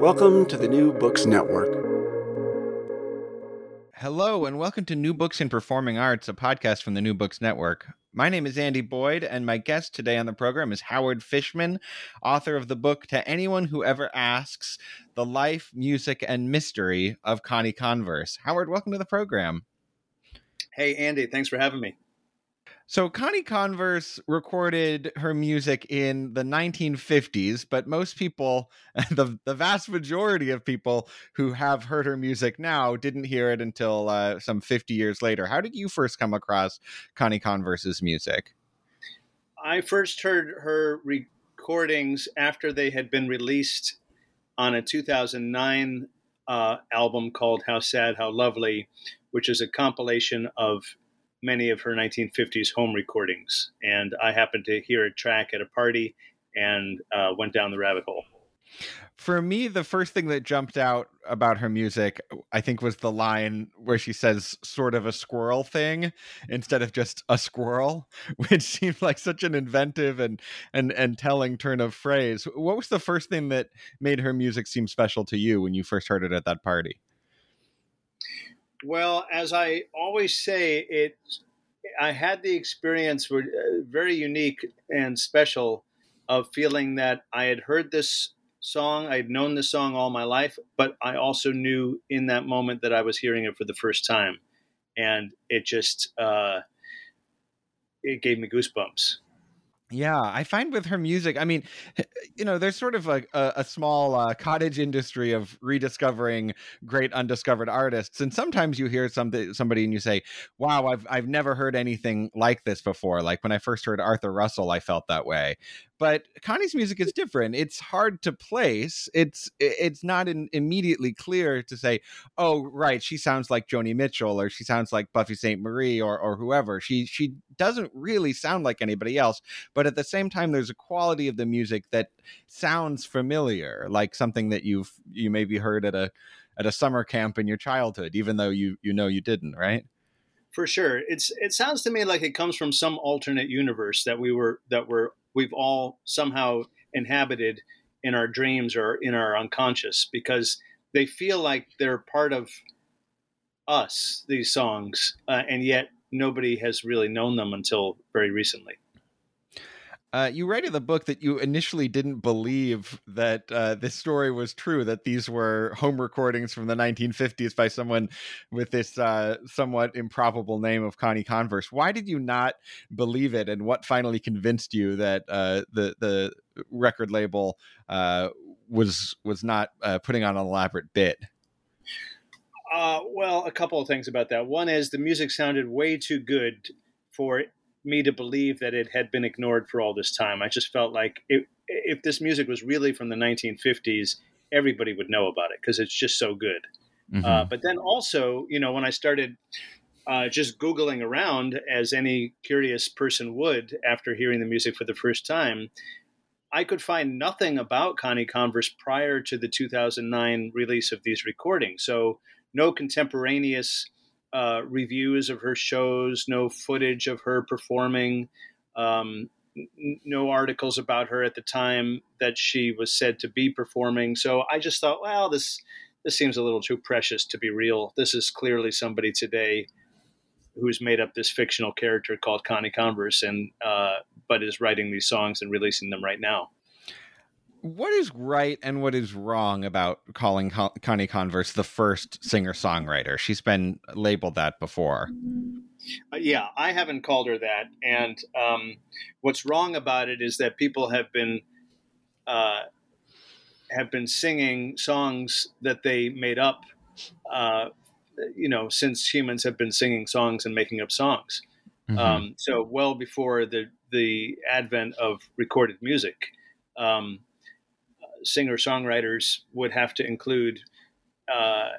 Welcome to the New Books Network. Hello, and welcome to New Books in Performing Arts, a podcast from the New Books Network. My name is Andy Boyd, and my guest today on the program is Howard Fishman, author of the book To Anyone Who Ever Asks The Life, Music, and Mystery of Connie Converse. Howard, welcome to the program. Hey, Andy, thanks for having me. So Connie Converse recorded her music in the 1950s, but most people, the the vast majority of people who have heard her music now, didn't hear it until uh, some 50 years later. How did you first come across Connie Converse's music? I first heard her recordings after they had been released on a 2009 uh, album called "How Sad, How Lovely," which is a compilation of many of her 1950s home recordings. And I happened to hear a track at a party and uh, went down the rabbit hole. For me, the first thing that jumped out about her music, I think, was the line where she says sort of a squirrel thing instead of just a squirrel, which seemed like such an inventive and, and, and telling turn of phrase. What was the first thing that made her music seem special to you when you first heard it at that party? Well, as I always say, it I had the experience were uh, very unique and special of feeling that I had heard this song, I had known this song all my life, but I also knew in that moment that I was hearing it for the first time, and it just uh, it gave me goosebumps. Yeah, I find with her music, I mean, you know, there's sort of a, a, a small uh, cottage industry of rediscovering great undiscovered artists, and sometimes you hear something somebody and you say, "Wow, I've I've never heard anything like this before." Like when I first heard Arthur Russell, I felt that way but Connie's music is different. It's hard to place. It's it's not in, immediately clear to say, oh, right, she sounds like Joni Mitchell or she sounds like Buffy Sainte-Marie or or whoever. She she doesn't really sound like anybody else, but at the same time, there's a quality of the music that sounds familiar, like something that you've you maybe heard at a at a summer camp in your childhood, even though you you know you didn't, right? For sure, it's it sounds to me like it comes from some alternate universe that we were that were we've all somehow inhabited in our dreams or in our unconscious because they feel like they're part of us these songs uh, and yet nobody has really known them until very recently uh, you write in the book that you initially didn't believe that uh, this story was true, that these were home recordings from the 1950s by someone with this uh, somewhat improbable name of Connie Converse. Why did you not believe it, and what finally convinced you that uh, the the record label uh, was was not uh, putting on an elaborate bit? well, a couple of things about that. One is the music sounded way too good for me to believe that it had been ignored for all this time. I just felt like it, if this music was really from the 1950s, everybody would know about it because it's just so good. Mm-hmm. Uh, but then also, you know, when I started uh, just Googling around, as any curious person would after hearing the music for the first time, I could find nothing about Connie Converse prior to the 2009 release of these recordings. So, no contemporaneous uh, reviews of her shows, no footage of her performing, um, n- no articles about her at the time that she was said to be performing. So, I just thought, well, this this seems a little too precious to be real. This is clearly somebody today who's made up this fictional character called Connie Converse, and uh, but is writing these songs and releasing them right now. What is right and what is wrong about calling Con- Connie Converse the first singer songwriter? She's been labeled that before. Uh, yeah, I haven't called her that. And um, what's wrong about it is that people have been uh, have been singing songs that they made up uh, you know, since humans have been singing songs and making up songs. Mm-hmm. Um, so well before the the advent of recorded music, um, singer songwriters would have to include, uh,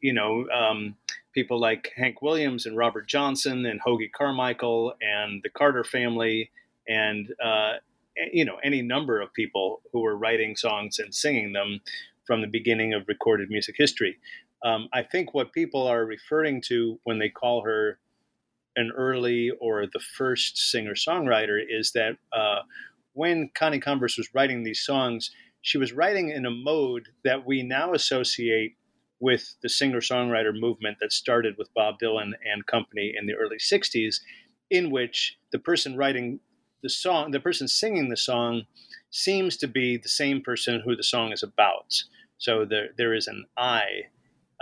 you know, um, people like Hank Williams and Robert Johnson and Hoagy Carmichael and the Carter family and uh, you know any number of people who were writing songs and singing them from the beginning of recorded music history. Um, I think what people are referring to when they call her an early or the first singer songwriter is that uh, when Connie Converse was writing these songs, she was writing in a mode that we now associate with the singer songwriter movement that started with Bob Dylan and company in the early 60s, in which the person writing the song, the person singing the song, seems to be the same person who the song is about. So there, there is an I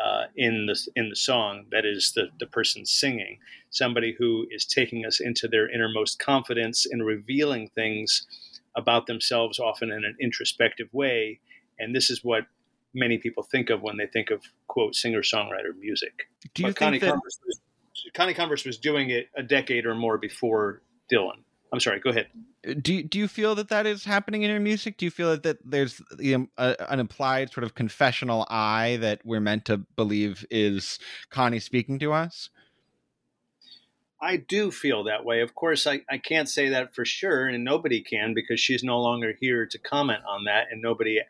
uh, in the in the song that is the the person singing somebody who is taking us into their innermost confidence and revealing things about themselves often in an introspective way and this is what many people think of when they think of quote singer songwriter music do you but think Connie that Converse was, Connie Converse was doing it a decade or more before Dylan I'm sorry. Go ahead. Do you, do you feel that that is happening in your music? Do you feel that, that there's the, uh, an implied sort of confessional I that we're meant to believe is Connie speaking to us? I do feel that way. Of course, I, I can't say that for sure, and nobody can because she's no longer here to comment on that, and nobody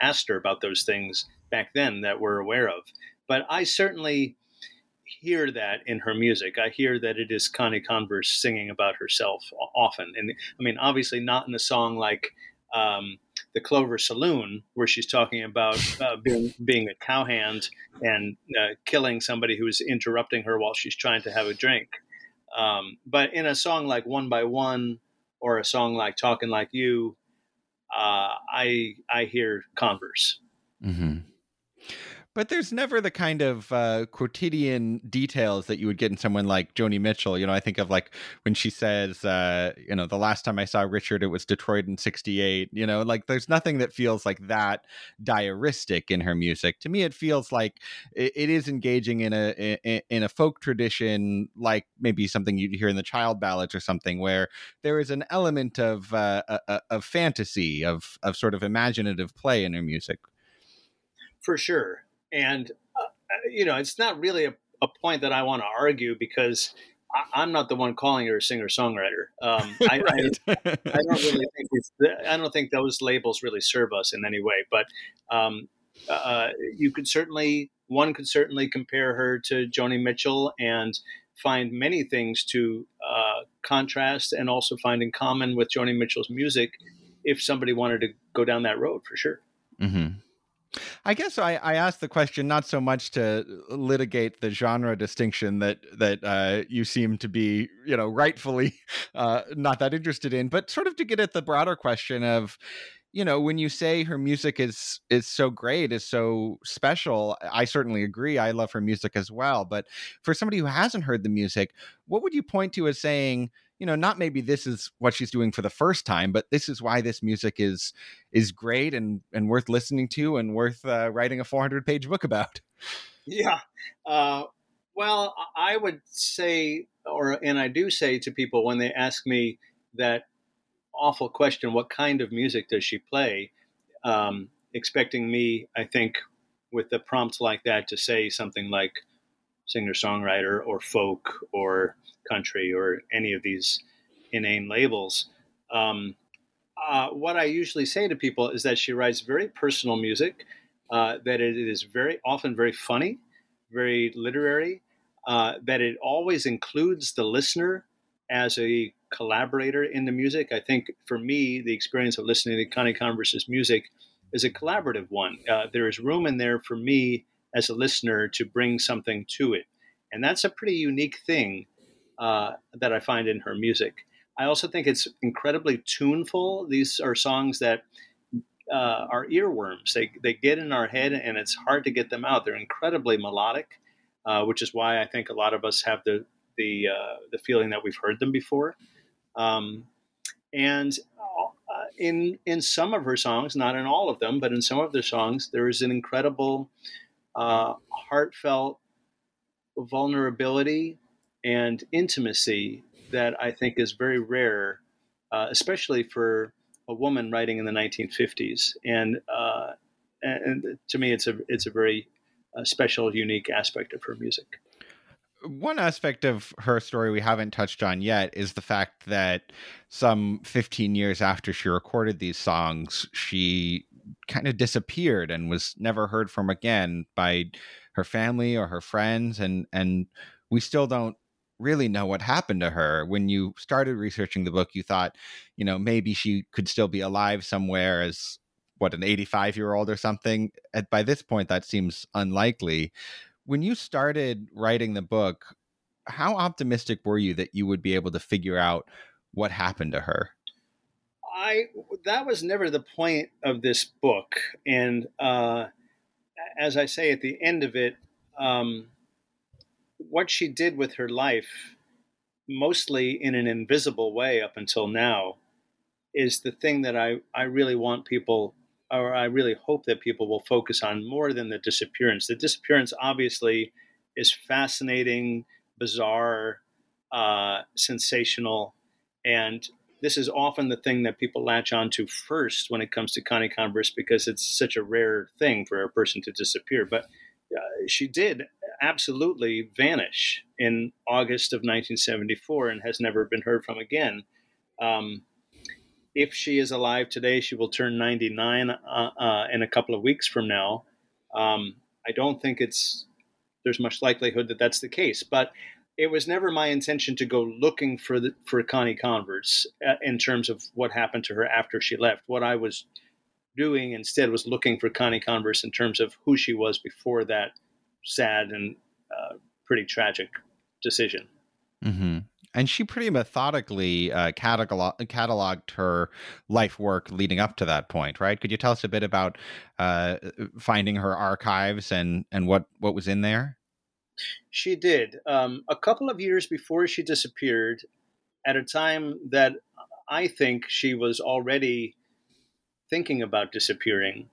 asked her about those things back then that we're aware of. But I certainly hear that in her music. I hear that it is Connie Converse singing about herself often. And I mean, obviously not in a song like um, the Clover Saloon, where she's talking about uh, being, being a cowhand and uh, killing somebody who's interrupting her while she's trying to have a drink. Um, but in a song like One by One or a song like Talking Like You, uh, I I hear Converse. Mm-hmm but there's never the kind of uh, quotidian details that you would get in someone like Joni Mitchell. You know, I think of like when she says, uh, you know, the last time I saw Richard, it was Detroit in '68. You know, like there's nothing that feels like that diaristic in her music. To me, it feels like it, it is engaging in a in, in a folk tradition, like maybe something you'd hear in the child ballads or something, where there is an element of uh, of fantasy, of of sort of imaginative play in her music. For sure and, uh, uh, you know, it's not really a, a point that I want to argue because I, am not the one calling her a singer songwriter. Um, I, right. I, I, don't really think I don't think those labels really serve us in any way. But um, uh, you could certainly one could certainly compare her to Joni Mitchell and find many things to uh, contrast and also find in common with Joni Mitchell's music if somebody wanted to go down that road for sure. Mm-hmm. I guess I, I asked the question not so much to litigate the genre distinction that that uh, you seem to be, you know, rightfully uh, not that interested in, but sort of to get at the broader question of, you know, when you say her music is is so great, is so special, I certainly agree. I love her music as well. But for somebody who hasn't heard the music, what would you point to as saying? You know not maybe this is what she's doing for the first time but this is why this music is is great and and worth listening to and worth uh, writing a 400 page book about. Yeah uh, well i would say or and i do say to people when they ask me that awful question what kind of music does she play? Um, expecting me i think with a prompt like that to say something like singer songwriter or folk or country or any of these inane labels. Um, uh, what I usually say to people is that she writes very personal music, uh, that it is very often very funny, very literary, uh, that it always includes the listener as a collaborator in the music. I think for me, the experience of listening to Connie Converse's music is a collaborative one. Uh, there is room in there for me as a listener to bring something to it. And that's a pretty unique thing uh, that I find in her music. I also think it's incredibly tuneful. These are songs that uh, are earworms. They, they get in our head and it's hard to get them out. They're incredibly melodic, uh, which is why I think a lot of us have the, the, uh, the feeling that we've heard them before. Um, and uh, in, in some of her songs, not in all of them, but in some of their songs, there is an incredible, uh, heartfelt vulnerability and intimacy that I think is very rare, uh, especially for a woman writing in the 1950s. And, uh, and to me, it's a it's a very uh, special, unique aspect of her music. One aspect of her story we haven't touched on yet is the fact that some 15 years after she recorded these songs, she kind of disappeared and was never heard from again by her family or her friends and and we still don't really know what happened to her. When you started researching the book, you thought, you know, maybe she could still be alive somewhere as what an 85 year old or something. At by this point, that seems unlikely. When you started writing the book, how optimistic were you that you would be able to figure out what happened to her? I that was never the point of this book, and uh, as I say at the end of it, um, what she did with her life, mostly in an invisible way up until now, is the thing that I, I really want people, or I really hope that people will focus on more than the disappearance. The disappearance, obviously, is fascinating, bizarre, uh, sensational, and this is often the thing that people latch onto first when it comes to Connie Converse because it's such a rare thing for a person to disappear. But uh, she did absolutely vanish in August of 1974 and has never been heard from again. Um, if she is alive today, she will turn 99 uh, uh, in a couple of weeks from now. Um, I don't think it's there's much likelihood that that's the case, but it was never my intention to go looking for the, for Connie Converse uh, in terms of what happened to her after she left. What I was doing instead was looking for Connie Converse in terms of who she was before that sad and uh, pretty tragic decision. Mm-hmm. And she pretty methodically uh, catalog- cataloged her life work leading up to that point, right? Could you tell us a bit about uh, finding her archives and, and what, what was in there? She did. Um, a couple of years before she disappeared, at a time that I think she was already thinking about disappearing,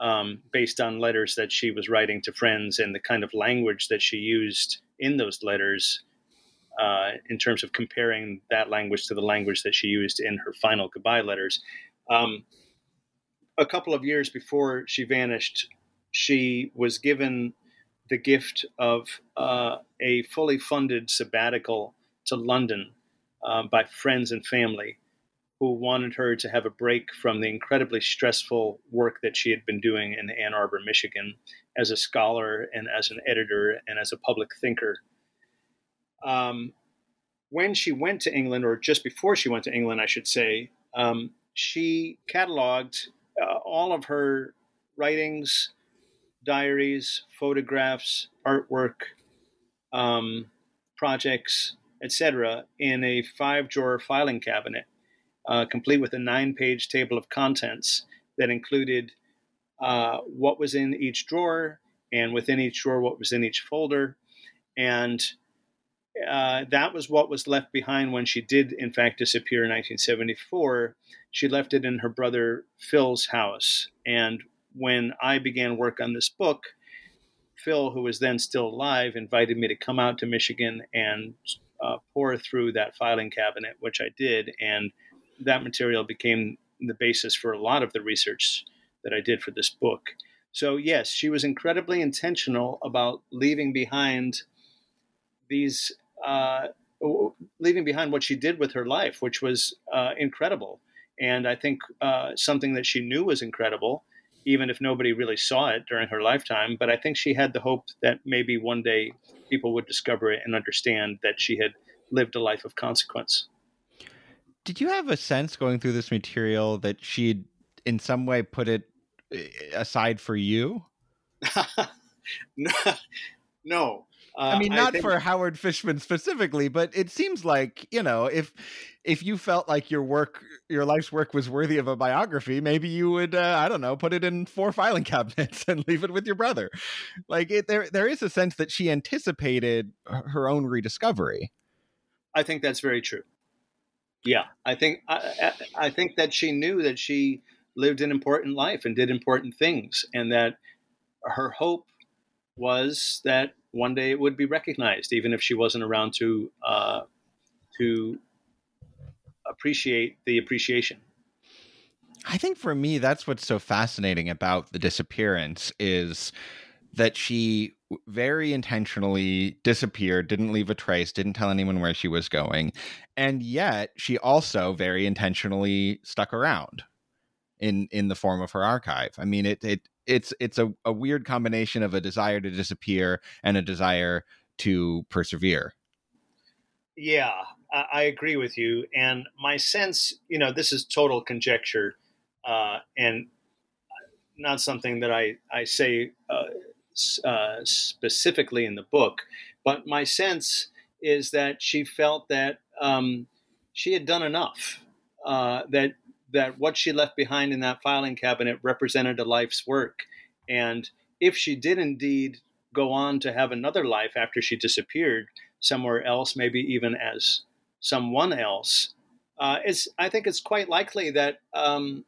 um, based on letters that she was writing to friends and the kind of language that she used in those letters uh, in terms of comparing that language to the language that she used in her final goodbye letters. Um, a couple of years before she vanished, she was given the gift of uh, a fully funded sabbatical to London uh, by friends and family who wanted her to have a break from the incredibly stressful work that she had been doing in Ann Arbor, Michigan, as a scholar and as an editor and as a public thinker. Um, when she went to England, or just before she went to England, I should say, um, she cataloged uh, all of her writings, diaries, photographs, artwork, um, projects, etc., in a five drawer filing cabinet uh, complete with a nine page table of contents that included uh, what was in each drawer and within each drawer what was in each folder. And uh, that was what was left behind when she did, in fact, disappear in 1974. She left it in her brother Phil's house. And when I began work on this book, Phil, who was then still alive, invited me to come out to Michigan and uh, pour through that filing cabinet, which I did. And that material became the basis for a lot of the research that I did for this book. So, yes, she was incredibly intentional about leaving behind these, uh, leaving behind what she did with her life, which was uh, incredible. and I think uh, something that she knew was incredible, even if nobody really saw it during her lifetime. But I think she had the hope that maybe one day people would discover it and understand that she had lived a life of consequence. Did you have a sense going through this material that she'd in some way put it eh, aside for you? no. Uh, I mean, not I think... for Howard Fishman specifically, but it seems like you know, if if you felt like your work, your life's work was worthy of a biography, maybe you would, uh, I don't know, put it in four filing cabinets and leave it with your brother. Like it, there, there is a sense that she anticipated her own rediscovery. I think that's very true. Yeah, I think I, I think that she knew that she lived an important life and did important things, and that her hope was that one day it would be recognized, even if she wasn't around to uh, to appreciate the appreciation. I think for me, that's what's so fascinating about the disappearance is that she very intentionally disappeared, didn't leave a trace, didn't tell anyone where she was going, and yet she also very intentionally stuck around in in the form of her archive. I mean, it it it's it's a, a weird combination of a desire to disappear and a desire to persevere. Yeah, I agree with you. And my sense, you know, this is total conjecture uh, and not something that I, I say uh, uh, specifically in the book, but my sense is that she felt that um, she had done enough, uh, that that what she left behind in that filing cabinet represented a life's work. And if she did indeed go on to have another life after she disappeared somewhere else, maybe even as someone else, uh, it's I think it's quite likely that um,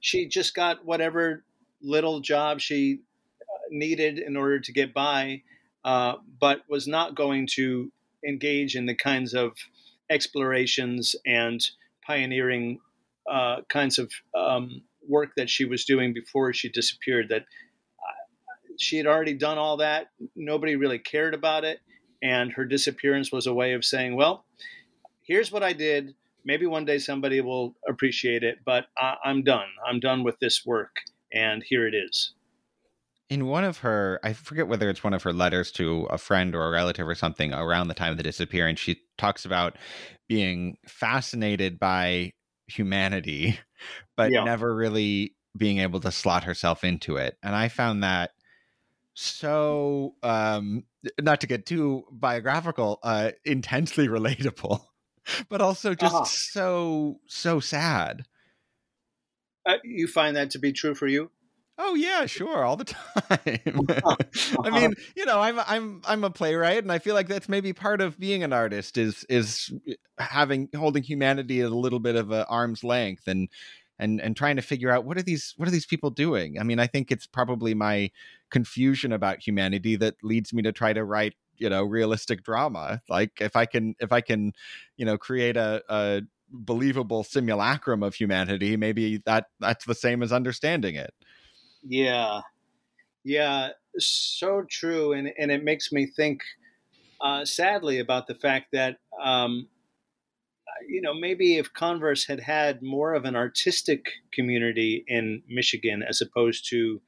she just got whatever little job she uh, needed in order to get by, uh, but was not going to engage in the kinds of explorations and pioneering uh, kinds of um, work that she was doing before she disappeared. That uh, she had already done all that. Nobody really cared about it. And her disappearance was a way of saying, well, here's what I did. Maybe one day somebody will appreciate it, but I, I'm done. I'm done with this work. And here it is in one of her i forget whether it's one of her letters to a friend or a relative or something around the time of the disappearance she talks about being fascinated by humanity, but yeah. never really being able to slot herself into it. And I found that so um not to get too biographical, uh intensely relatable, but also just uh-huh. so so sad. Uh, you find that to be true for you? Oh yeah, sure, all the time. I mean, you know, I'm I'm I'm a playwright, and I feel like that's maybe part of being an artist is is eh, having holding humanity at a little bit of a arm's length and and and trying to figure out what are these what are these people doing. I mean, I think it's probably my confusion about humanity that leads me to try to write you know realistic drama. Like if I can if I can you know create a, a believable simulacrum of humanity, maybe that that's the same as understanding it. Yeah, yeah, so true, and and it makes me think, uh, sadly, about the fact that um, you know maybe if Converse had had more of an artistic community in Michigan as opposed to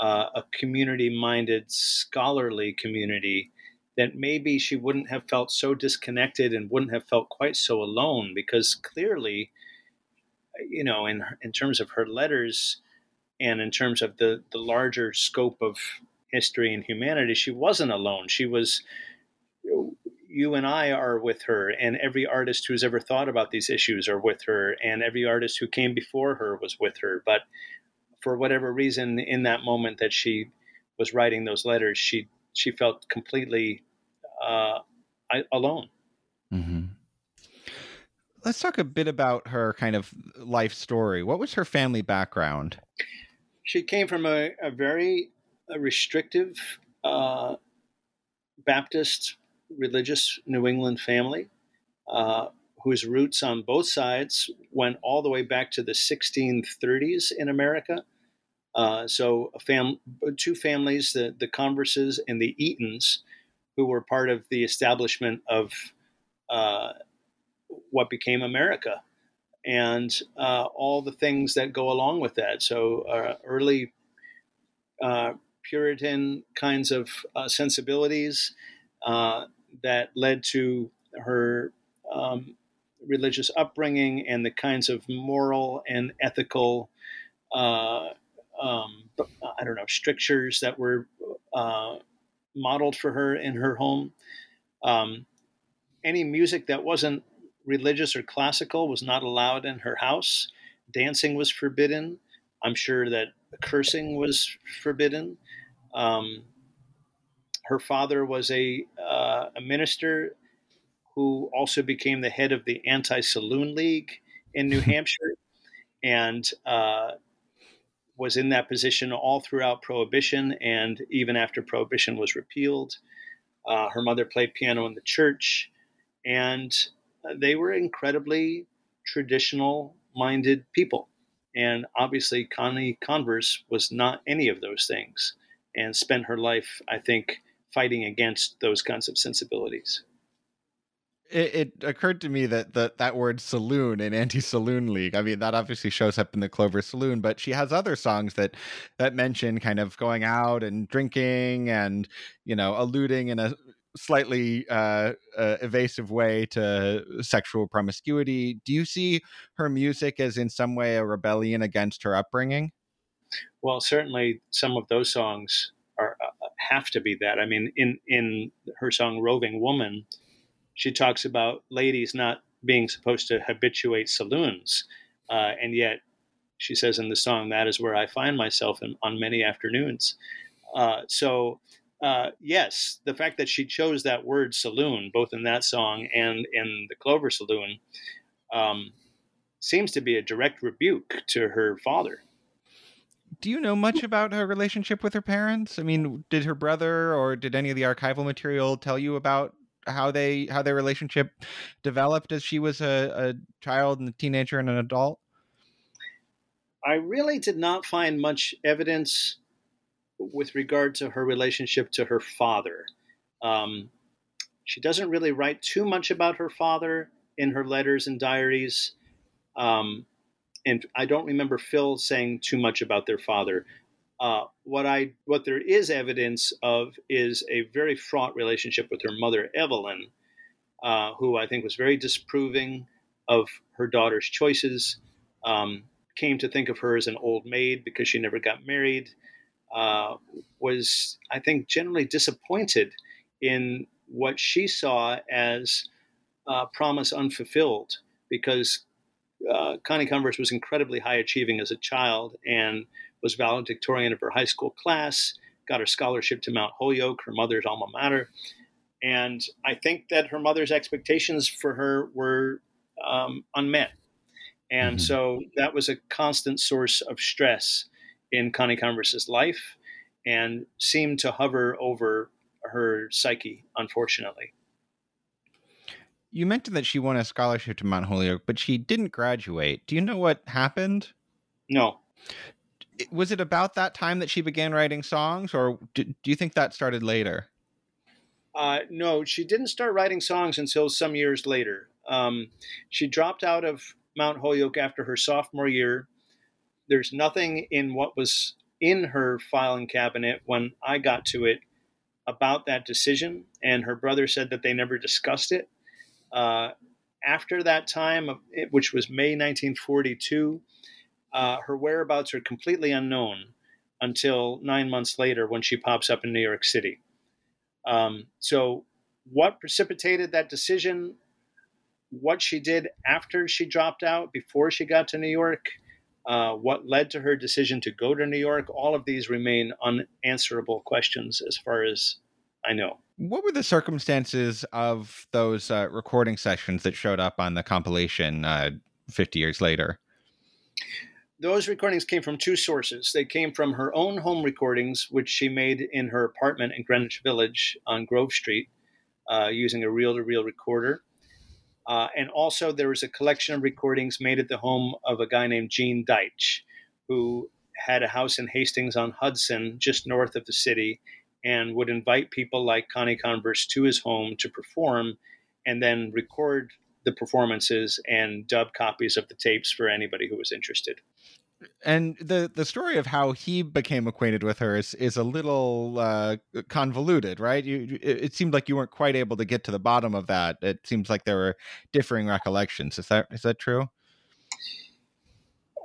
uh, a community-minded, scholarly community, that maybe she wouldn't have felt so disconnected and wouldn't have felt quite so alone because clearly, you know, in in terms of her letters and in terms of the the larger scope of history and humanity, she wasn't alone. She was. You and I are with her, and every artist who's ever thought about these issues are with her, and every artist who came before her was with her. But for whatever reason, in that moment that she was writing those letters, she she felt completely uh, alone. Mm-hmm. Let's talk a bit about her kind of life story. What was her family background? She came from a, a very a restrictive uh, Baptist religious New England family uh, whose roots on both sides went all the way back to the 1630s in America. Uh, so, fam- two families, the, the Converses and the Eatons, who were part of the establishment of uh, what became America and uh, all the things that go along with that. So, uh, early uh, Puritan kinds of uh, sensibilities uh, that led to her um, religious upbringing and the kinds of moral and ethical, uh, um, I don't know, strictures that were modeled for her in her home. Um, any music that wasn't religious or classical was not allowed in her house. Dancing was forbidden. I'm sure that cursing was forbidden. Um, her father was a, uh, a minister who also became the head of the Anti Saloon League in New Hampshire and uh, was in that position all throughout Prohibition and even after Prohibition was repealed. Uh, her mother played piano in the church, and they were incredibly traditional minded people. And obviously, Connie Converse was not any of those things and spent her life, I think, fighting against those kinds of sensibilities. It, it occurred to me that the, that word saloon in anti-saloon league i mean that obviously shows up in the clover saloon but she has other songs that that mention kind of going out and drinking and you know alluding in a slightly uh, uh, evasive way to sexual promiscuity. Do you see her music as in some way a rebellion against her upbringing? Well, certainly some of those songs are uh, have to be that. I mean, in in her song "Roving Woman," she talks about ladies not being supposed to habituate saloons, uh, and yet she says in the song, "That is where I find myself in, on many afternoons." Uh, so uh, yes, the fact that she chose that word saloon, both in that song and in the Clover Saloon, um, seems to be a direct rebuke to her father. Do you know much about her relationship with her parents? I mean, did her brother or did any of the archival material tell you about how they how their relationship developed as she was a, a child and a teenager and an adult? I really did not find much evidence with regard to her relationship to her father. Um, she doesn't really write too much about her father in her letters and diaries. Um, and I don't remember Phil saying too much about their father. Uh, what I what there is evidence of is a very fraught relationship with her mother Evelyn, uh, who I think was very disapproving of her daughter's choices. Um, came to think of her as an old maid because she never got married. Uh, was, I think, generally disappointed in what she saw as uh, promise unfulfilled because uh, Connie Converse was incredibly high achieving as a child and was valedictorian of her high school class, got her scholarship to Mount Holyoke, her mother's alma mater. And I think that her mother's expectations for her were um, unmet. And mm-hmm. so that was a constant source of stress in Connie Converse's life and seemed to hover over her psyche, unfortunately. You mentioned that she won a scholarship to Mount Holyoke, but she didn't graduate. Do you know what happened? No. Was it about that time that she began writing songs, or do, do you think that started later? Uh, no, she didn't start writing songs until some years later. Um, she dropped out of Mount Holyoke after her sophomore year there's nothing in what was in her filing cabinet when I got to it about that decision, and her brother said that they never discussed it. Uh, after that time, which was May 1942, uh, her whereabouts are completely unknown until nine months later when she pops up in New York City. Um, so, what precipitated that decision? What she did after she dropped out, before she got to New York, uh, what led to her decision to go to New York, all of these remain unanswerable questions as far as I know. What were the circumstances of those uh, recording sessions that showed up on the compilation uh, 50 years later? Those recordings came from two sources. They came from her own home recordings, which she made in her apartment in Greenwich Village on Grove Street uh, using a reel to reel recorder. Uh, and also, there was a collection of recordings made at the home of a guy named Gene Deitch, who had a house in Hastings on Hudson, just north of the city, and would invite people like Connie Converse to his home to perform and then record the performances and dub copies of the tapes for anybody who was interested and the the story of how he became acquainted with her is is a little uh, convoluted, right? You it, it, seemed like you weren't quite able to get to the bottom of that. It seems like there were differing recollections. Is that is that true?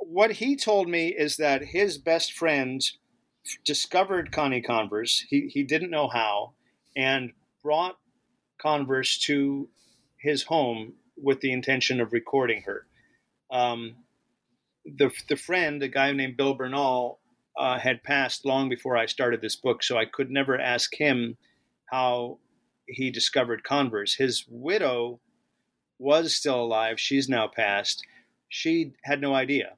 What he told me is that his best friend discovered Connie Converse. He he didn't know how, and brought Converse to his home with the intention of recording her. Um, the the friend, a guy named Bill Bernal, uh, had passed long before I started this book, so I could never ask him how he discovered Converse. His widow was still alive; she's now passed. She had no idea,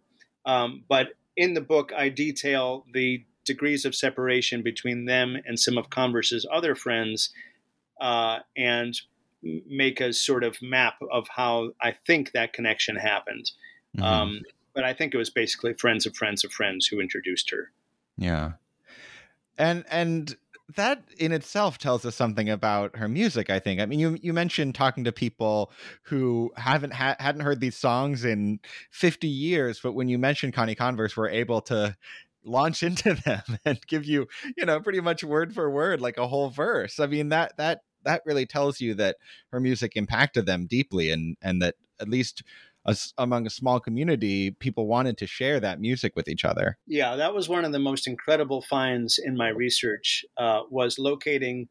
um, but in the book, I detail the degrees of separation between them and some of Converse's other friends, uh, and make a sort of map of how I think that connection happened. Mm-hmm. Um, but I think it was basically friends of friends of friends who introduced her. Yeah. And and that in itself tells us something about her music i think i mean you you mentioned talking to people who haven't ha- hadn't heard these songs in 50 years but when you mentioned connie converse were able to launch into them and give you you know pretty much word for word like a whole verse i mean that that that really tells you that her music impacted them deeply and and that at least a, among a small community, people wanted to share that music with each other. Yeah, that was one of the most incredible finds in my research. Uh, was locating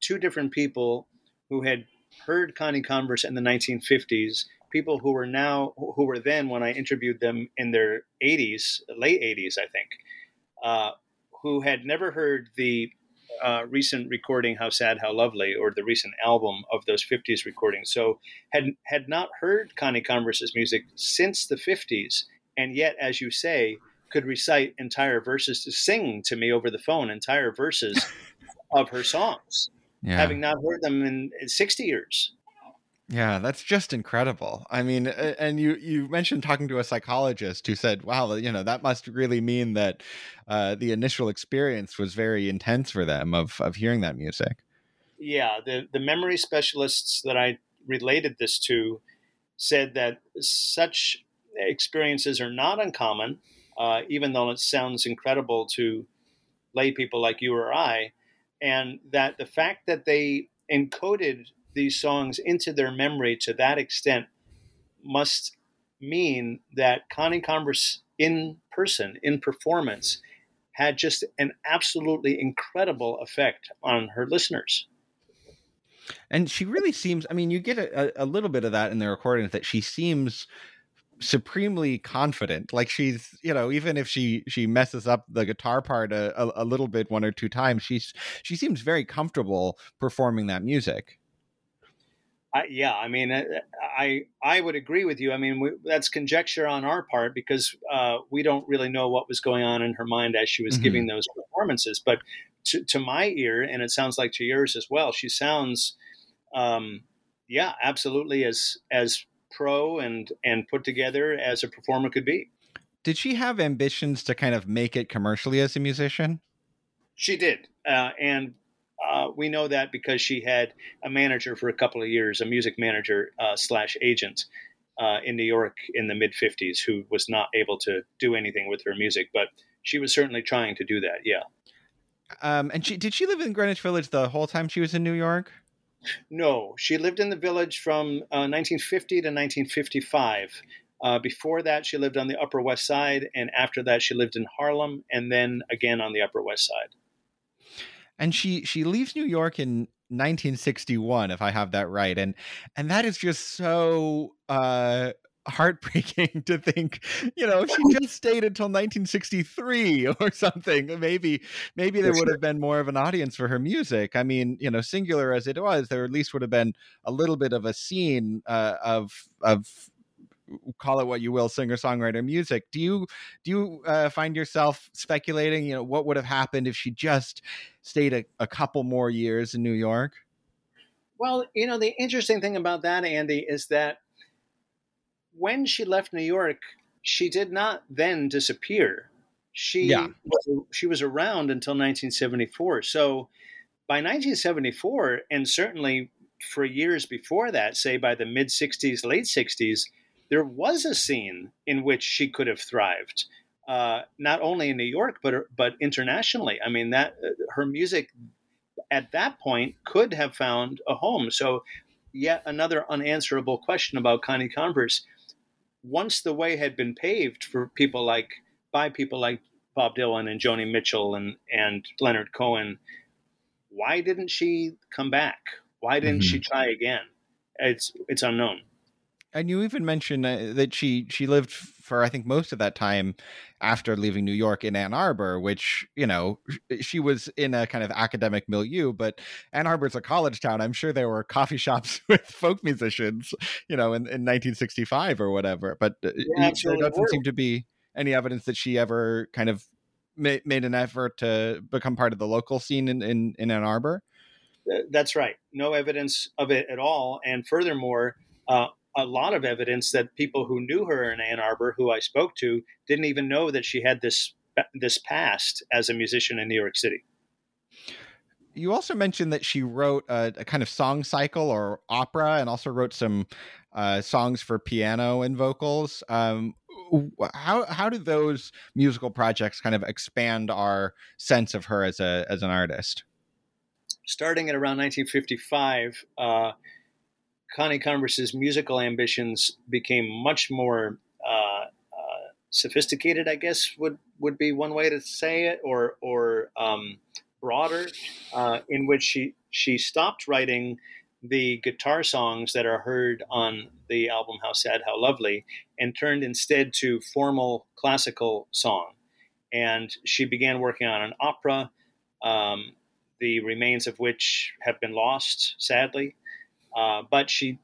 two different people who had heard Connie Converse in the 1950s. People who were now, who were then, when I interviewed them in their 80s, late 80s, I think, uh, who had never heard the uh, recent recording "How Sad, How Lovely" or the recent album of those '50s recordings. So had had not heard Connie Converse's music since the '50s, and yet, as you say, could recite entire verses to sing to me over the phone entire verses of her songs, yeah. having not heard them in, in 60 years. Yeah, that's just incredible. I mean, and you you mentioned talking to a psychologist who said, "Wow, you know, that must really mean that uh, the initial experience was very intense for them of of hearing that music." Yeah, the the memory specialists that I related this to said that such experiences are not uncommon, uh, even though it sounds incredible to lay people like you or I, and that the fact that they encoded these songs into their memory to that extent must mean that Connie Converse in person, in performance, had just an absolutely incredible effect on her listeners. And she really seems, I mean, you get a, a little bit of that in the recordings that she seems supremely confident like she's you know even if she she messes up the guitar part a, a, a little bit one or two times she's she seems very comfortable performing that music I, yeah, I mean, uh, I I would agree with you. I mean, we, that's conjecture on our part because uh, we don't really know what was going on in her mind as she was mm-hmm. giving those performances. But to, to, my ear, and it sounds like to yours as well, she sounds, um, yeah, absolutely as as pro and and put together as a performer could be. Did she have ambitions to kind of make it commercially as a musician? She did, uh, and uh, we know that because she had a manager for a couple of years, a music manager uh, slash agent uh, in New York in the mid 50s who was not able to do anything with her music, but she was certainly trying to do that. Yeah. Um, and she did she live in Greenwich Village the whole time she was in New York? No, she lived in the village from 1950 uh, to 1955. Uh, before that, she lived on the Upper West Side, and after that, she lived in Harlem, and then again on the Upper West Side and she she leaves New York in 1961 if I have that right. And and that is just so uh heartbreaking to think you know she just stayed until 1963 or something maybe maybe there would have been more of an audience for her music. I mean you know singular as it was there at least would have been a little bit of a scene uh, of of call it what you will singer songwriter music. Do you do you uh, find yourself speculating you know what would have happened if she just stayed a, a couple more years in new york? Well you know the interesting thing about that andy is that when she left new york she did not then disappear. She yeah. was, she was around until 1974 so by 1974 and certainly for years before that, say by the mid 60s, late 60s, there was a scene in which she could have thrived. Uh, not only in New York, but but internationally. I mean, that uh, her music at that point could have found a home. So, yet another unanswerable question about Connie Converse. Once the way had been paved for people like by people like Bob Dylan and Joni Mitchell and and Leonard Cohen, why didn't she come back? Why didn't mm-hmm. she try again? It's it's unknown. And you even mentioned uh, that she she lived for I think most of that time after leaving New York in Ann Arbor, which you know she was in a kind of academic milieu. But Ann Arbor's a college town. I'm sure there were coffee shops with folk musicians, you know, in, in 1965 or whatever. But uh, yeah, there doesn't seem to be any evidence that she ever kind of made, made an effort to become part of the local scene in, in, in Ann Arbor. That's right. No evidence of it at all. And furthermore, uh, a lot of evidence that people who knew her in Ann Arbor, who I spoke to, didn't even know that she had this this past as a musician in New York City. You also mentioned that she wrote a, a kind of song cycle or opera, and also wrote some uh, songs for piano and vocals. Um, how how do those musical projects kind of expand our sense of her as a as an artist? Starting at around 1955, uh, Connie Converse's musical ambitions became much more uh, uh, sophisticated. I guess would would be one way to say it, or or um, broader, uh, in which she she stopped writing the guitar songs that are heard on the album How Sad, How Lovely and turned instead to formal classical song. And she began working on an opera, um, the remains of which have been lost, sadly. Uh, but she,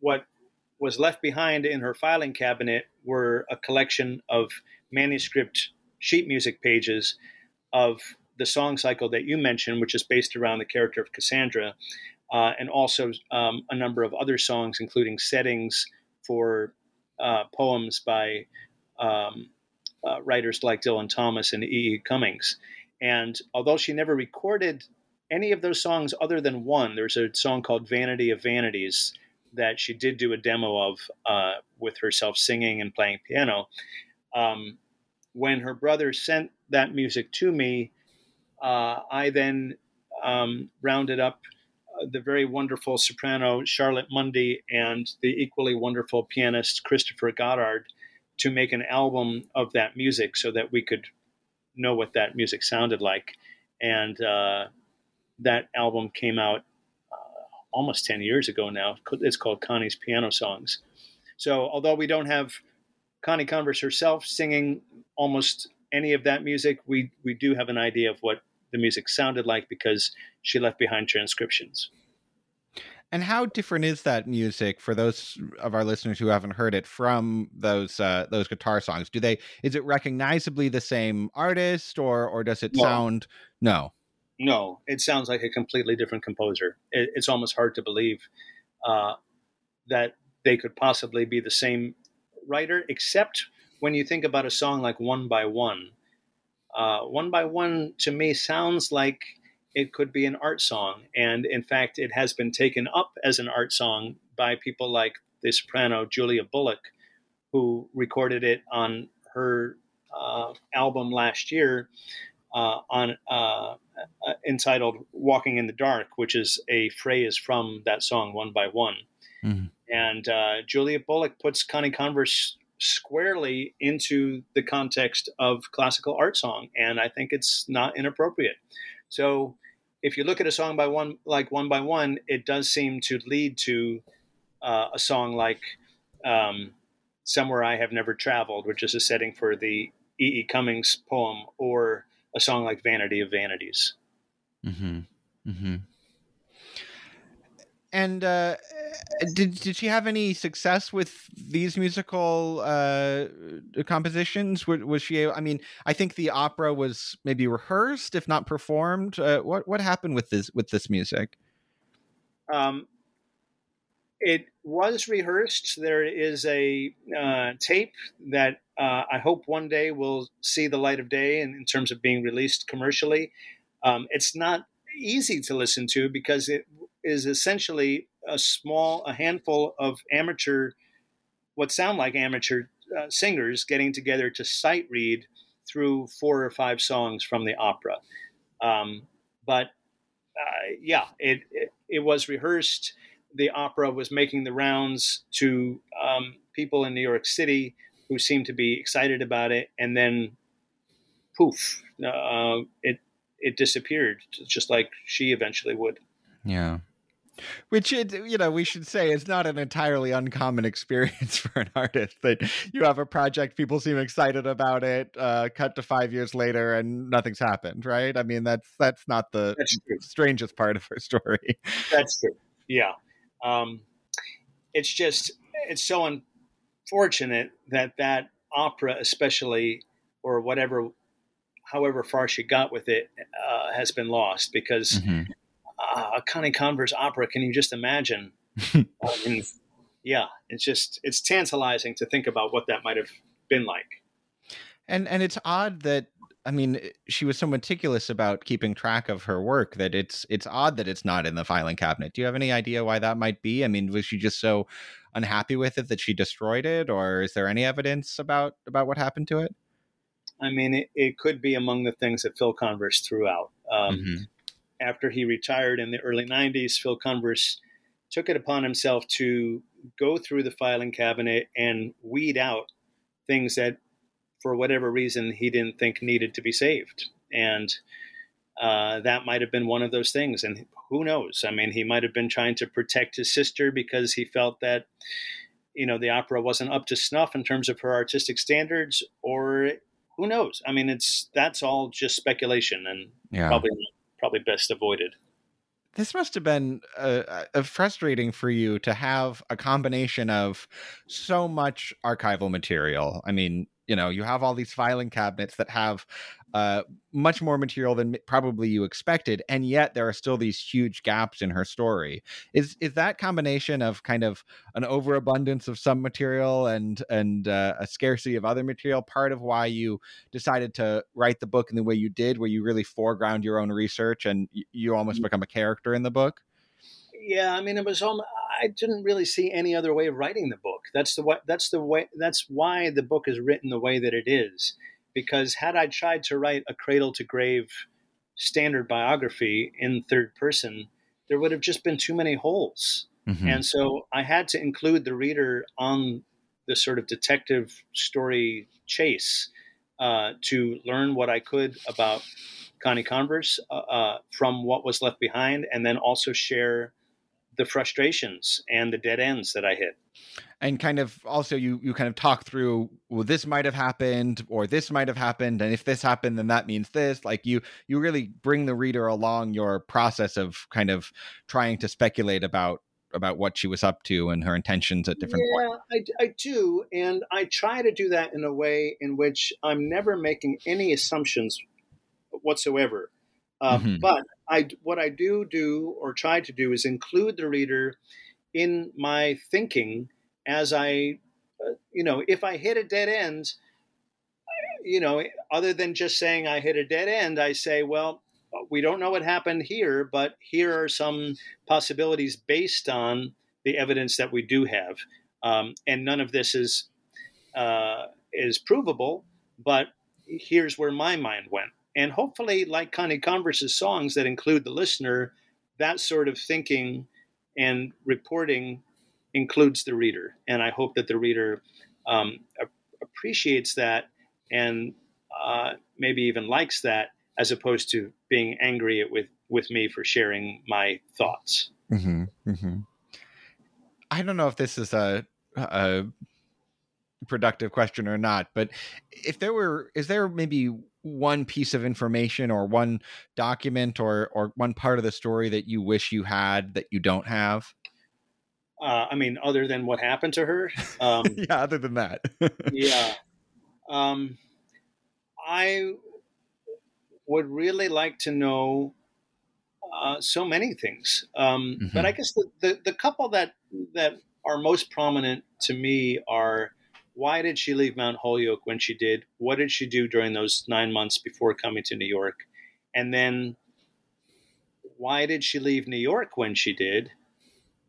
what was left behind in her filing cabinet were a collection of manuscript sheet music pages of the song cycle that you mentioned, which is based around the character of Cassandra, uh, and also um, a number of other songs, including settings for uh, poems by um, uh, writers like Dylan Thomas and E. E. Cummings. And although she never recorded any of those songs other than one, there's a song called Vanity of Vanities that she did do a demo of uh, with herself singing and playing piano. Um, when her brother sent that music to me, uh, I then um, rounded up the very wonderful soprano Charlotte Mundy and the equally wonderful pianist Christopher Goddard to make an album of that music so that we could know what that music sounded like. And uh, that album came out uh, almost 10 years ago now. It's called Connie's Piano Songs. So, although we don't have Connie Converse herself singing almost any of that music, we, we do have an idea of what the music sounded like because she left behind transcriptions. And how different is that music for those of our listeners who haven't heard it from those uh, those guitar songs? Do they is it recognizably the same artist or or does it no. sound no? No, it sounds like a completely different composer. It, it's almost hard to believe uh, that they could possibly be the same writer, except when you think about a song like One by One, uh, one by one to me sounds like it could be an art song. And in fact, it has been taken up as an art song by people like the soprano Julia Bullock, who recorded it on her uh, album last year uh, on uh, uh entitled "Walking in the Dark," which is a phrase from that song "One by One." Mm-hmm. And uh, Julia Bullock puts Connie Converse squarely into the context of classical art song, and I think it's not inappropriate. So, if you look at a song by one like one by one, it does seem to lead to uh, a song like um, "Somewhere I Have Never Traveled," which is a setting for the E. E. Cummings poem, or a song like "Vanity of Vanities." Mm-hmm. Mm-hmm. And uh, did did she have any success with these musical uh, compositions? Was, was, she? I mean, I think the opera was maybe rehearsed, if not performed. Uh, what what happened with this with this music? Um, it was rehearsed. There is a uh, tape that uh, I hope one day will see the light of day in, in terms of being released commercially. Um, it's not easy to listen to because it is essentially a small, a handful of amateur, what sound like amateur uh, singers getting together to sight read through four or five songs from the opera. Um, but uh, yeah, it, it, it was rehearsed. The opera was making the rounds to um, people in New York City who seemed to be excited about it, and then poof, uh, it it disappeared, just like she eventually would. Yeah. Which it, you know, we should say is not an entirely uncommon experience for an artist that you have a project, people seem excited about it, uh, cut to five years later, and nothing's happened, right? I mean, that's that's not the that's strangest part of her story. That's true. Yeah, um, it's just it's so unfortunate that that opera, especially, or whatever however far she got with it, uh, has been lost because mm-hmm. uh, a Connie Converse opera. Can you just imagine? yeah, it's just it's tantalizing to think about what that might have been like. And and it's odd that I mean she was so meticulous about keeping track of her work that it's it's odd that it's not in the filing cabinet. Do you have any idea why that might be? I mean, was she just so unhappy with it that she destroyed it, or is there any evidence about about what happened to it? I mean, it, it could be among the things that Phil Converse threw out. Um, mm-hmm. After he retired in the early 90s, Phil Converse took it upon himself to go through the filing cabinet and weed out things that, for whatever reason, he didn't think needed to be saved. And uh, that might have been one of those things. And who knows? I mean, he might have been trying to protect his sister because he felt that, you know, the opera wasn't up to snuff in terms of her artistic standards, or who knows? I mean, it's that's all just speculation and yeah. probably probably best avoided. This must have been uh, uh, frustrating for you to have a combination of so much archival material. I mean, you know you have all these filing cabinets that have uh, much more material than probably you expected and yet there are still these huge gaps in her story. Is is that combination of kind of an overabundance of some material and and uh, a scarcity of other material part of why you decided to write the book in the way you did where you really foreground your own research and you almost become a character in the book yeah i mean it was almost I didn't really see any other way of writing the book. That's the way. That's the way. That's why the book is written the way that it is. Because had I tried to write a cradle to grave standard biography in third person, there would have just been too many holes. Mm-hmm. And so I had to include the reader on the sort of detective story chase uh, to learn what I could about Connie Converse uh, uh, from what was left behind, and then also share the frustrations and the dead ends that I hit. And kind of also you you kind of talk through well this might have happened or this might have happened and if this happened then that means this like you you really bring the reader along your process of kind of trying to speculate about about what she was up to and her intentions at different yeah, points. I, I do. And I try to do that in a way in which I'm never making any assumptions whatsoever. Uh, mm-hmm. But I, what I do do or try to do is include the reader in my thinking as I, uh, you know, if I hit a dead end, you know, other than just saying I hit a dead end, I say, well, we don't know what happened here, but here are some possibilities based on the evidence that we do have, um, and none of this is uh, is provable. But here's where my mind went and hopefully, like Connie Converse's songs that include the listener, that sort of thinking and reporting includes the reader. And I hope that the reader um, appreciates that and uh, maybe even likes that, as opposed to being angry with with me for sharing my thoughts. Mm-hmm, mm-hmm. I don't know if this is a, a productive question or not, but if there were, is there maybe one piece of information or one document or or one part of the story that you wish you had that you don't have? Uh, I mean, other than what happened to her. Um, yeah, other than that. yeah, um, I would really like to know uh, so many things, um, mm-hmm. but I guess the, the the couple that that are most prominent to me are why did she leave Mount Holyoke when she did? What did she do during those nine months before coming to New York? And then why did she leave New York when she did?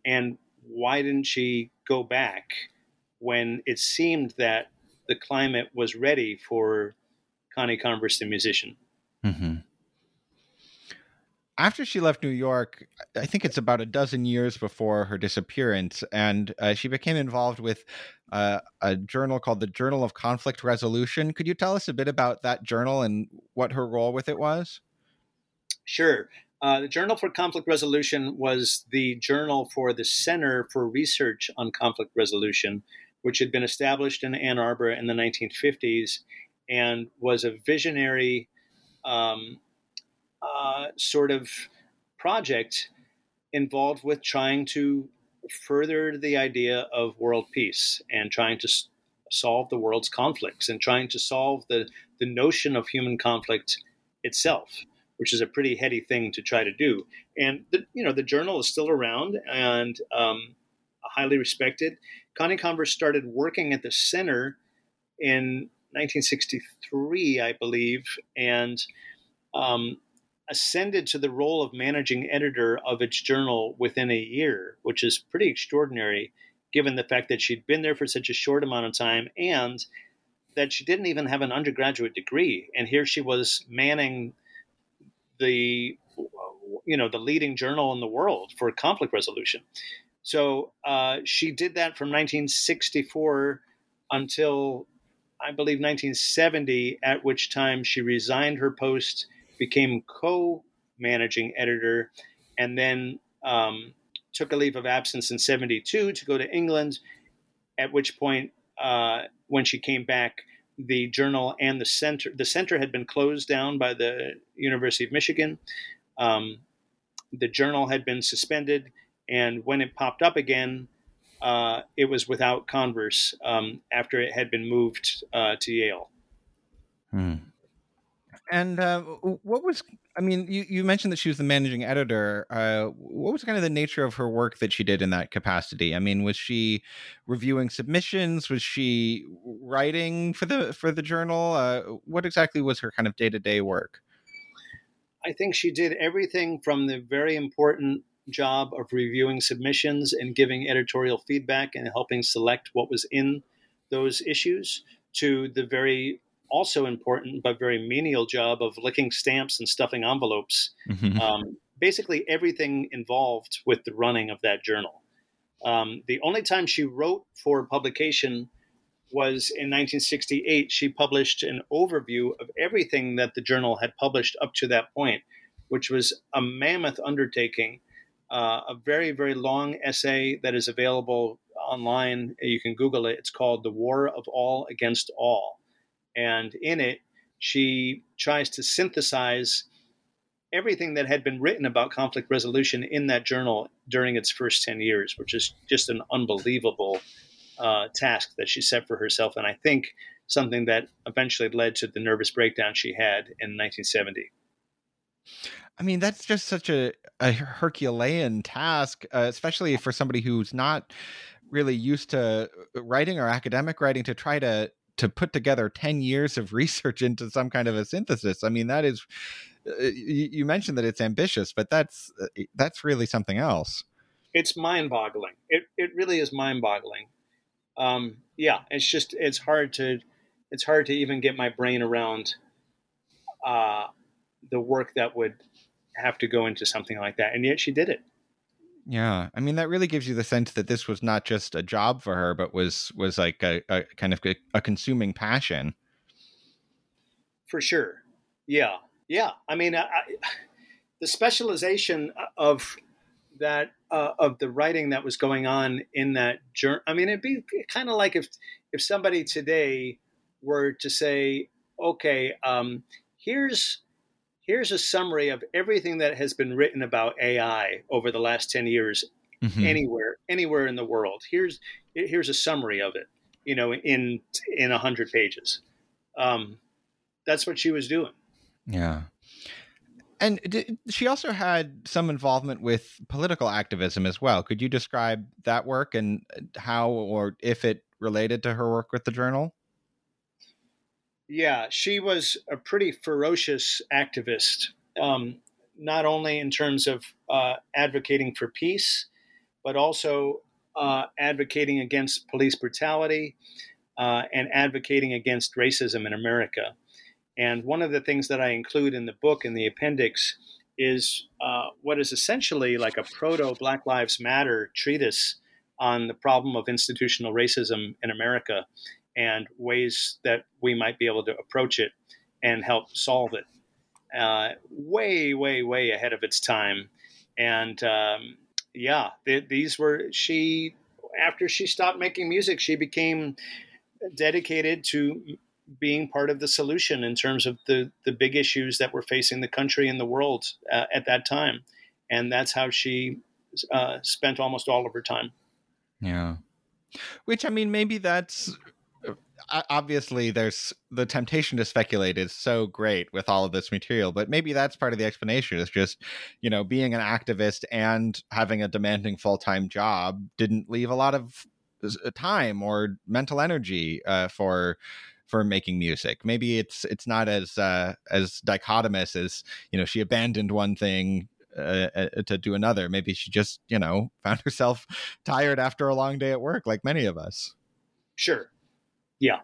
and why didn't she go back when it seemed that the climate was ready for Connie Converse, the musician? Mm-hmm. After she left New York, I think it's about a dozen years before her disappearance, and uh, she became involved with uh, a journal called the Journal of Conflict Resolution. Could you tell us a bit about that journal and what her role with it was? Sure. Uh, the Journal for Conflict Resolution was the journal for the Center for Research on Conflict Resolution, which had been established in Ann Arbor in the 1950s and was a visionary um, uh, sort of project involved with trying to further the idea of world peace and trying to solve the world's conflicts and trying to solve the, the notion of human conflict itself which is a pretty heady thing to try to do. And the, you know, the journal is still around and um, highly respected. Connie Converse started working at the center in 1963, I believe, and um, ascended to the role of managing editor of its journal within a year, which is pretty extraordinary given the fact that she'd been there for such a short amount of time and that she didn't even have an undergraduate degree. And here she was manning the you know the leading journal in the world for conflict resolution. So uh, she did that from 1964 until I believe 1970, at which time she resigned her post, became co-managing editor, and then um, took a leave of absence in 72 to go to England. At which point, uh, when she came back, the journal and the center. The center had been closed down by the University of Michigan. Um, the journal had been suspended, and when it popped up again, uh, it was without Converse um, after it had been moved uh, to Yale. Hmm. And uh, what was I mean, you, you mentioned that she was the managing editor. Uh, what was kind of the nature of her work that she did in that capacity? I mean, was she reviewing submissions? Was she writing for the for the journal? Uh, what exactly was her kind of day to day work? I think she did everything from the very important job of reviewing submissions and giving editorial feedback and helping select what was in those issues to the very also important but very menial job of licking stamps and stuffing envelopes. Mm-hmm. Um, basically, everything involved with the running of that journal. Um, the only time she wrote for publication was in 1968. She published an overview of everything that the journal had published up to that point, which was a mammoth undertaking. Uh, a very, very long essay that is available online. You can Google it. It's called The War of All Against All. And in it, she tries to synthesize everything that had been written about conflict resolution in that journal during its first 10 years, which is just an unbelievable uh, task that she set for herself. And I think something that eventually led to the nervous breakdown she had in 1970. I mean, that's just such a, a Herculean task, uh, especially for somebody who's not really used to writing or academic writing to try to to put together 10 years of research into some kind of a synthesis. I mean that is uh, you, mentioned that it's ambitious but that's uh, that's really something else. It's mind-boggling. It, it really is mind-boggling. Um, yeah it's just it's hard to it's hard to even get my brain around uh, the work that would have to go into something like that and yet she did it yeah, I mean that really gives you the sense that this was not just a job for her, but was was like a, a kind of a, a consuming passion. For sure, yeah, yeah. I mean, I, the specialization of that uh, of the writing that was going on in that journal. I mean, it'd be kind of like if if somebody today were to say, "Okay, um, here's here's a summary of everything that has been written about AI over the last 10 years mm-hmm. anywhere anywhere in the world. Here's here's a summary of it, you know, in in 100 pages. Um, that's what she was doing. Yeah. And did, she also had some involvement with political activism as well. Could you describe that work and how or if it related to her work with the journal? Yeah, she was a pretty ferocious activist, um, not only in terms of uh, advocating for peace, but also uh, advocating against police brutality uh, and advocating against racism in America. And one of the things that I include in the book in the appendix is uh, what is essentially like a proto Black Lives Matter treatise on the problem of institutional racism in America and ways that we might be able to approach it and help solve it. Uh, way, way, way ahead of its time. And um, yeah, th- these were, she, after she stopped making music, she became dedicated to being part of the solution in terms of the, the big issues that were facing the country and the world uh, at that time. And that's how she uh, spent almost all of her time. Yeah. Which, I mean, maybe that's obviously there's the temptation to speculate is so great with all of this material but maybe that's part of the explanation is just you know being an activist and having a demanding full-time job didn't leave a lot of uh, time or mental energy uh, for for making music. Maybe it's it's not as uh, as dichotomous as you know she abandoned one thing uh, uh to do another. Maybe she just you know found herself tired after a long day at work like many of us. Sure yeah.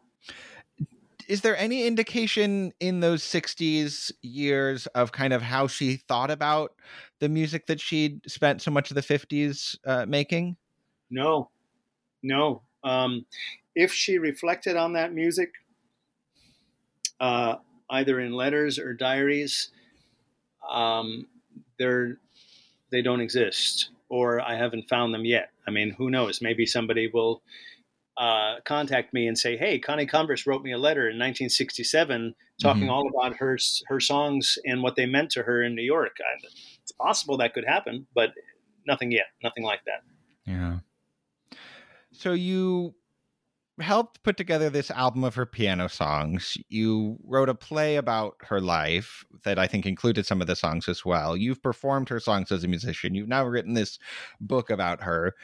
Is there any indication in those 60s years of kind of how she thought about the music that she'd spent so much of the 50s uh, making? No, no. Um, if she reflected on that music, uh, either in letters or diaries, um, they're, they don't exist, or I haven't found them yet. I mean, who knows? Maybe somebody will uh, contact me and say, "Hey, Connie Converse wrote me a letter in 1967 talking mm-hmm. all about her her songs and what they meant to her in New York." I, it's possible that could happen, but nothing yet. Nothing like that. Yeah. So you helped put together this album of her piano songs. You wrote a play about her life that I think included some of the songs as well. You've performed her songs as a musician. You've now written this book about her.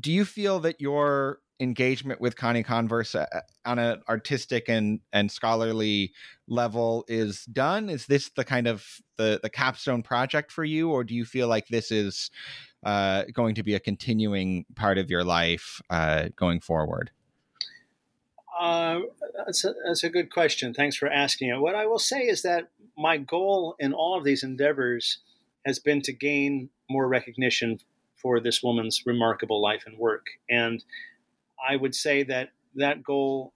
Do you feel that your engagement with Connie Converse uh, on an artistic and and scholarly level is done? Is this the kind of the the capstone project for you, or do you feel like this is uh, going to be a continuing part of your life uh, going forward? Uh, that's, a, that's a good question. Thanks for asking it. What I will say is that my goal in all of these endeavors has been to gain more recognition for this woman's remarkable life and work. And I would say that that goal,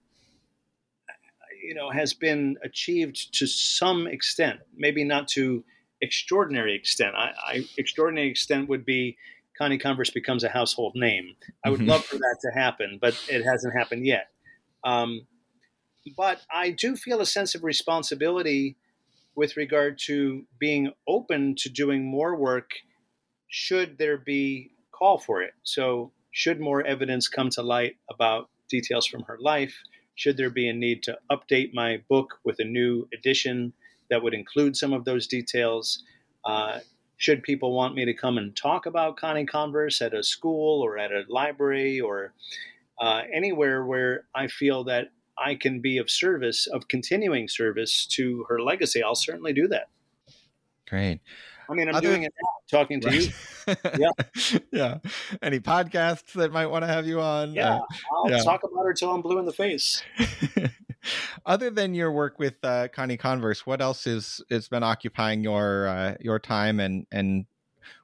you know, has been achieved to some extent. Maybe not to extraordinary extent. I, I extraordinary extent would be Connie Converse becomes a household name. I would mm-hmm. love for that to happen, but it hasn't happened yet. Um, but I do feel a sense of responsibility with regard to being open to doing more work should there be call for it. So should more evidence come to light about details from her life? Should there be a need to update my book with a new edition that would include some of those details? Uh, should people want me to come and talk about Connie Converse at a school or at a library or uh, anywhere where I feel that I can be of service, of continuing service to her legacy, I'll certainly do that. Great. I mean, I'm Other, doing it now, talking to right. you. yeah. yeah. Any podcasts that might want to have you on? Yeah. Uh, I'll yeah. talk about her till I'm blue in the face. Other than your work with uh, Connie Converse, what else is has been occupying your uh, your time, and and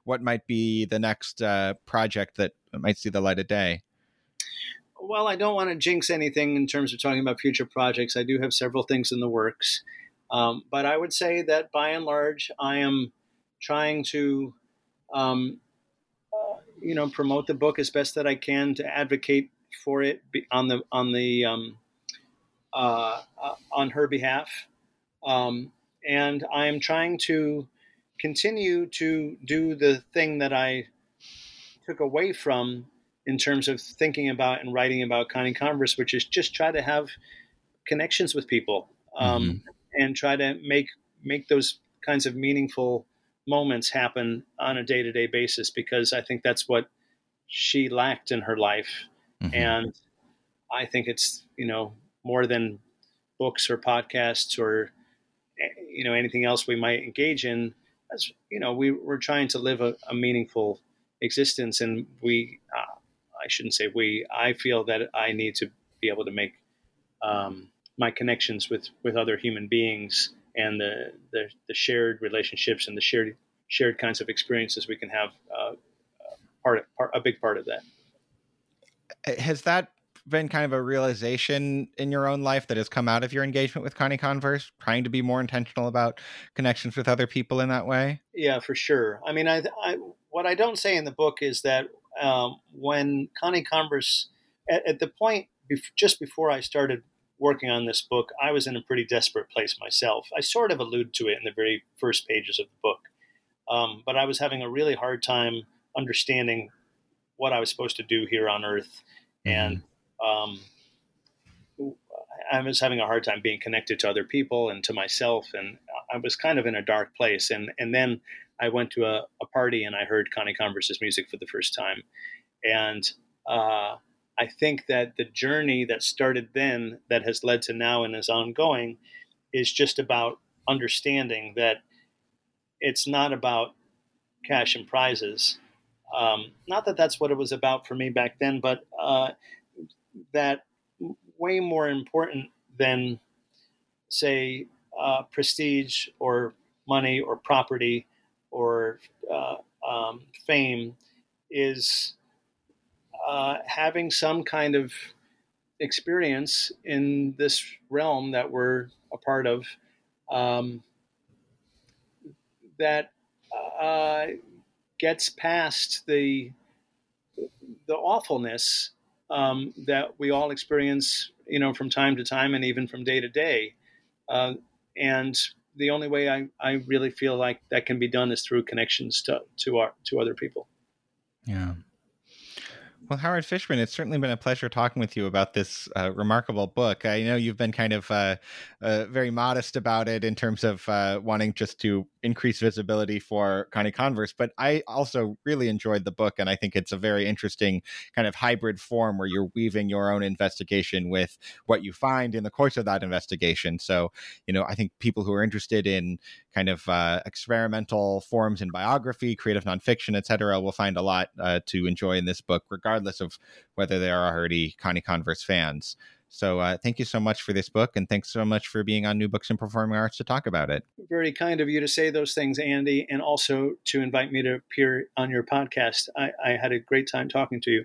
what might be the next uh, project that might see the light of day? Well, I don't want to jinx anything in terms of talking about future projects. I do have several things in the works, um, but I would say that by and large, I am trying to, um, you know, promote the book as best that I can to advocate for it on the on the um, uh, uh, on her behalf, um, and I am trying to continue to do the thing that I took away from in terms of thinking about and writing about Connie Converse, which is just try to have connections with people um, mm-hmm. and try to make make those kinds of meaningful moments happen on a day to day basis because I think that's what she lacked in her life. Mm-hmm. And I think it's, you know, more than books or podcasts or, you know, anything else we might engage in. As, you know, we, we're trying to live a, a meaningful existence, and we. Uh, I shouldn't say we. I feel that I need to be able to make um, my connections with with other human beings and the, the, the shared relationships and the shared shared kinds of experiences we can have uh, part, part a big part of that. Has that been kind of a realization in your own life that has come out of your engagement with Connie Converse, trying to be more intentional about connections with other people in that way? Yeah, for sure. I mean, I, I what I don't say in the book is that um, when Connie Converse, at, at the point bef- just before I started working on this book, I was in a pretty desperate place myself. I sort of allude to it in the very first pages of the book, um, but I was having a really hard time understanding what I was supposed to do here on Earth, and um, I was having a hard time being connected to other people and to myself, and I was kind of in a dark place. And and then I went to a, a party and I heard Connie Converse's music for the first time, and uh, I think that the journey that started then, that has led to now and is ongoing, is just about understanding that it's not about cash and prizes. Um, not that that's what it was about for me back then, but uh, that way more important than, say, uh, prestige or money or property or uh, um, fame is uh, having some kind of experience in this realm that we're a part of um, that uh, gets past the the awfulness um, that we all experience, you know, from time to time and even from day to day. Uh, and the only way I, I really feel like that can be done is through connections to, to our to other people. Yeah. Well, Howard Fishman, it's certainly been a pleasure talking with you about this uh, remarkable book. I know you've been kind of uh, uh, very modest about it in terms of uh, wanting just to increase visibility for Connie Converse, but I also really enjoyed the book, and I think it's a very interesting kind of hybrid form where you're weaving your own investigation with what you find in the course of that investigation. So, you know, I think people who are interested in kind of uh, experimental forms in biography, creative nonfiction, et cetera, will find a lot uh, to enjoy in this book, regardless of whether they are already Connie Converse fans. So uh, thank you so much for this book, and thanks so much for being on New Books in Performing Arts to talk about it. Very kind of you to say those things, Andy, and also to invite me to appear on your podcast. I, I had a great time talking to you.